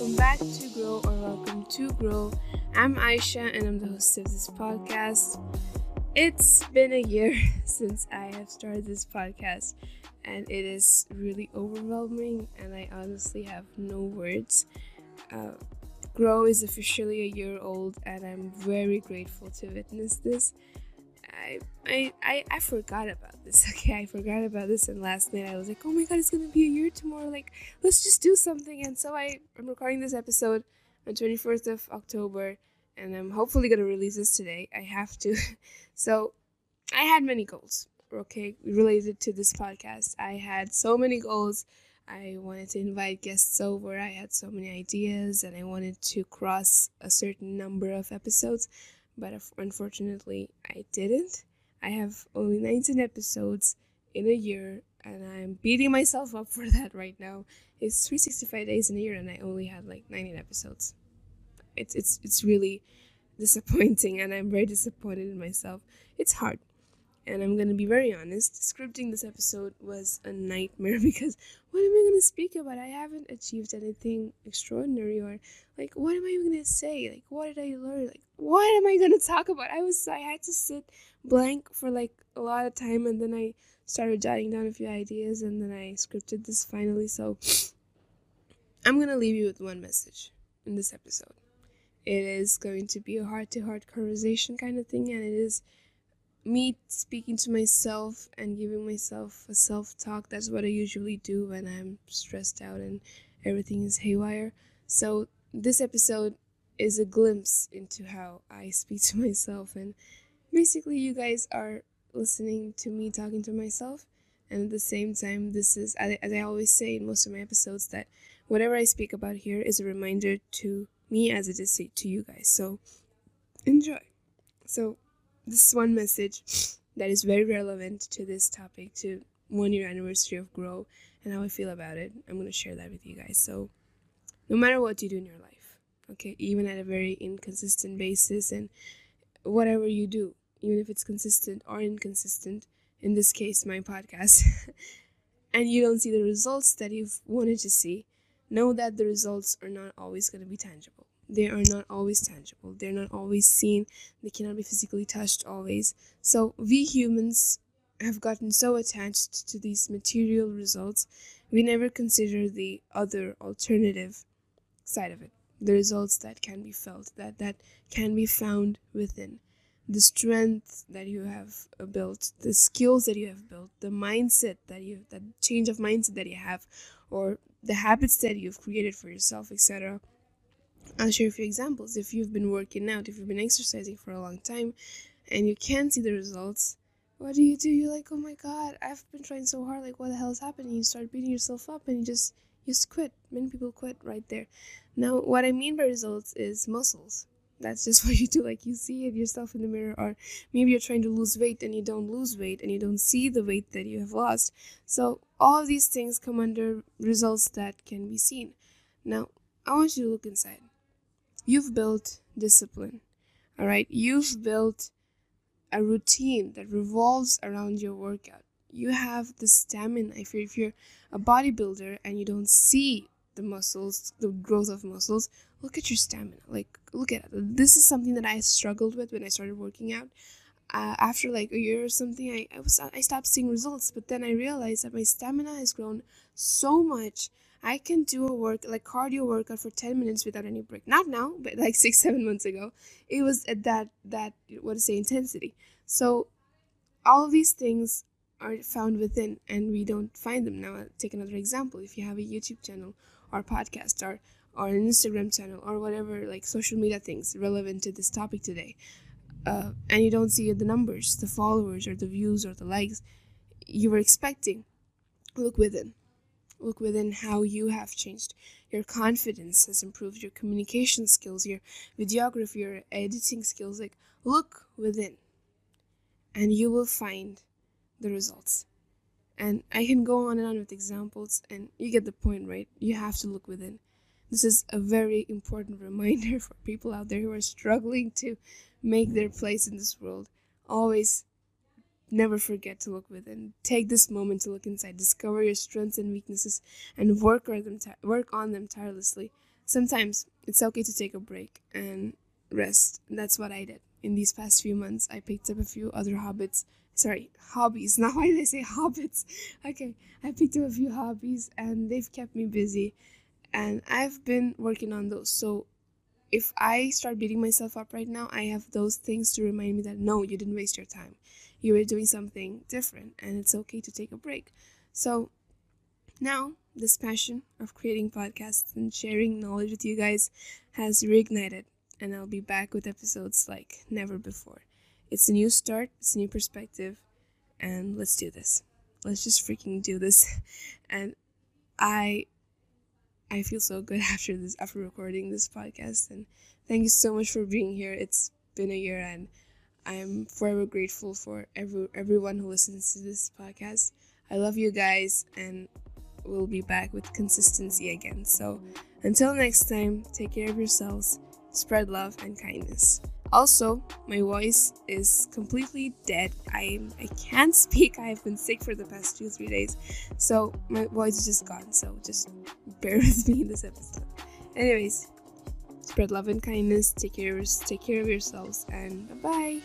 welcome back to Grow or welcome to Grow. I'm Aisha and I'm the host of this podcast. It's been a year since I have started this podcast and it is really overwhelming and I honestly have no words. Uh, Grow is officially a year old and I'm very grateful to witness this. I, I, I, I forgot about this. Okay, I forgot about this, and last night I was like, oh my god, it's gonna be a year tomorrow. Like, let's just do something. And so I, I'm recording this episode on 21st of October, and I'm hopefully gonna release this today. I have to. so, I had many goals. Okay, related to this podcast. I had so many goals. I wanted to invite guests over. I had so many ideas, and I wanted to cross a certain number of episodes but unfortunately I didn't. I have only 19 episodes in a year and I'm beating myself up for that right now. It's 365 days in a year and I only had like 19 episodes. It's it's it's really disappointing and I'm very disappointed in myself. It's hard and I'm gonna be very honest, scripting this episode was a nightmare because what am I gonna speak about? I haven't achieved anything extraordinary or like what am I even gonna say? Like what did I learn? Like what am I gonna talk about? I was I had to sit blank for like a lot of time and then I started jotting down a few ideas and then I scripted this finally. So I'm gonna leave you with one message in this episode. It is going to be a heart to heart conversation kind of thing and it is me speaking to myself and giving myself a self talk. That's what I usually do when I'm stressed out and everything is haywire. So, this episode is a glimpse into how I speak to myself. And basically, you guys are listening to me talking to myself. And at the same time, this is, as I always say in most of my episodes, that whatever I speak about here is a reminder to me as it is to you guys. So, enjoy. So, this is one message that is very relevant to this topic, to one year anniversary of Grow and how I feel about it. I'm going to share that with you guys. So, no matter what you do in your life, okay, even at a very inconsistent basis, and whatever you do, even if it's consistent or inconsistent, in this case, my podcast, and you don't see the results that you've wanted to see, know that the results are not always going to be tangible they are not always tangible. They're not always seen. They cannot be physically touched always. So we humans have gotten so attached to these material results we never consider the other alternative side of it. The results that can be felt that that can be found within. The strength that you have uh, built the skills that you have built the mindset that you that change of mindset that you have or the habits that you've created for yourself etc I'll share a few examples. If you've been working out, if you've been exercising for a long time and you can't see the results, what do you do? You're like, oh my god, I've been trying so hard, like what the hell is happening? You start beating yourself up and you just you just quit. Many people quit right there. Now what I mean by results is muscles. That's just what you do, like you see it yourself in the mirror, or maybe you're trying to lose weight and you don't lose weight and you don't see the weight that you have lost. So all of these things come under results that can be seen. Now I want you to look inside You've built discipline, all right? You've built a routine that revolves around your workout. You have the stamina. If you're, if you're a bodybuilder and you don't see the muscles, the growth of muscles, look at your stamina. Like, look at it. This is something that I struggled with when I started working out. Uh, after like a year or something, I, I was I stopped seeing results. But then I realized that my stamina has grown so much I can do a work like cardio workout for 10 minutes without any break. Not now, but like 6 7 months ago. It was at that that what to say intensity. So all of these things are found within and we don't find them now. I'll take another example. If you have a YouTube channel or podcast or or an Instagram channel or whatever like social media things relevant to this topic today. Uh, and you don't see the numbers, the followers or the views or the likes you were expecting, look within Look within how you have changed. Your confidence has improved, your communication skills, your videography, your editing skills. Like, look within, and you will find the results. And I can go on and on with examples, and you get the point, right? You have to look within. This is a very important reminder for people out there who are struggling to make their place in this world. Always Never forget to look within. Take this moment to look inside, discover your strengths and weaknesses, and work on them, work on them tirelessly. sometimes it's okay to take a break and rest. That's what I did. In these past few months, I picked up a few other hobbies. Sorry, hobbies. Now, why did I say hobbits? Okay, I picked up a few hobbies and they've kept me busy. And I've been working on those. So if I start beating myself up right now, I have those things to remind me that no, you didn't waste your time. You were doing something different and it's okay to take a break. So now, this passion of creating podcasts and sharing knowledge with you guys has reignited, and I'll be back with episodes like never before. It's a new start, it's a new perspective, and let's do this. Let's just freaking do this. And I I feel so good after this after recording this podcast and thank you so much for being here. It's been a year and I'm forever grateful for every everyone who listens to this podcast. I love you guys and we'll be back with consistency again. So until next time, take care of yourselves, spread love and kindness. Also, my voice is completely dead. I I can't speak. I have been sick for the past two three days, so my voice is just gone. So just bear with me in this episode. Anyways, spread love and kindness. Take care. Take care of yourselves, and bye bye.